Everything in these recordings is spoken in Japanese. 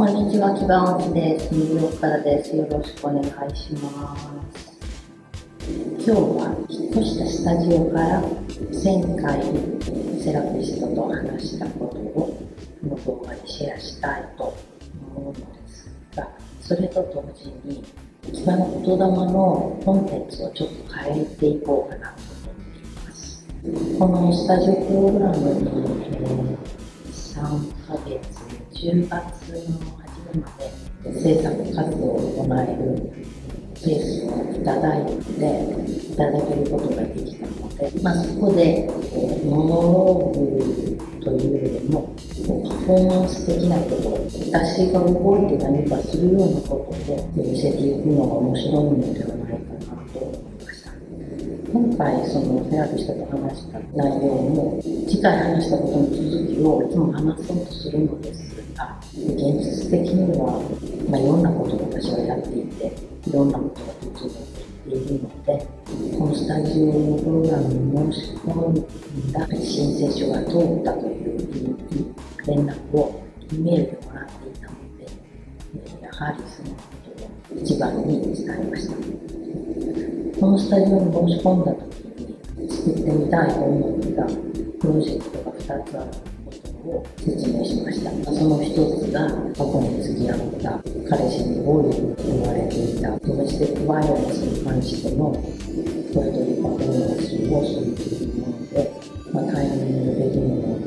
こんにちは、木場音です。ニューヨークからです。よろしくお願いします。今日は引っ越したスタジオから前回セラピストと話したことをこの動画でシェアしたいと思うのですが、それと同時に木場の言霊のコンテンツをちょっと変えていこうかなと思っています。このスタジオプログラムに、えー、10月の初めまで制作活動を行えるペースをいただいていただけることができたので、まあ、そこでモノローグというよりもパフォーマンス的なこと私が動いて何かするようなことで見せていくのが面白いのではない回そのセラピストと話した内容も次回話したことの続きをいつも話そうとするのですが、現実的には、まあ、いろんなことを私はやっていて、いろんなことが普通に起きているので、このスタジオのプログラムに申し込んだ申請書が通ったという連絡をメールでもらっていた。ので、やはりそのことを一番に伝えました。このスタジオに申し込んだ時に作ってみたいと思ったプロジェクトが2つあるを説明しました。その一つが過去に付き合った彼氏に暴力を言われていたドメスティックバイオレンスに関してのポエトリーパフォーマンスをするというもので、まあ、タイミング的にも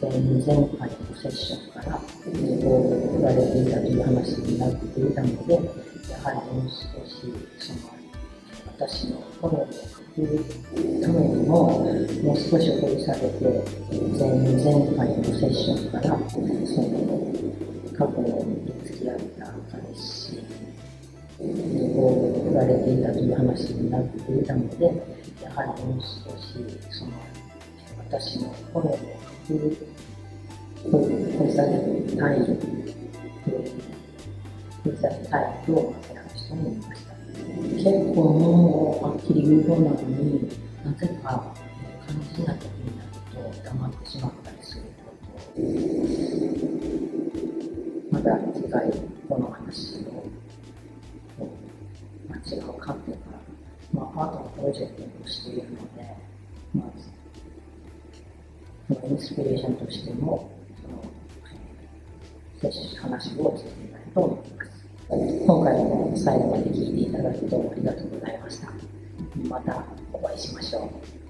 前前回のセッションから暴力われていたという話になっていたので、やはりもう少しその私のフォローをいうためにも、もう少し掘り下げて、前前回のセッションから、その過去に付き合った彼氏にこう振られていたという話になっていたので、やはりもう少し、その、私のフォローを掘り下げたい、掘り下げたいと、選ぶ人もいました。結構もうはっきり言うようなのになぜか肝心な時になると黙ってしまったりすることまだ次回この話を、まあ、違う観点から、まあ、アートのプロジェクトをしているので、まあ、そのインスピレーションとしてもその話をしてみたいと思います。今回も最後まで聞いていただきどうもありがとうございました。またお会いしましょう。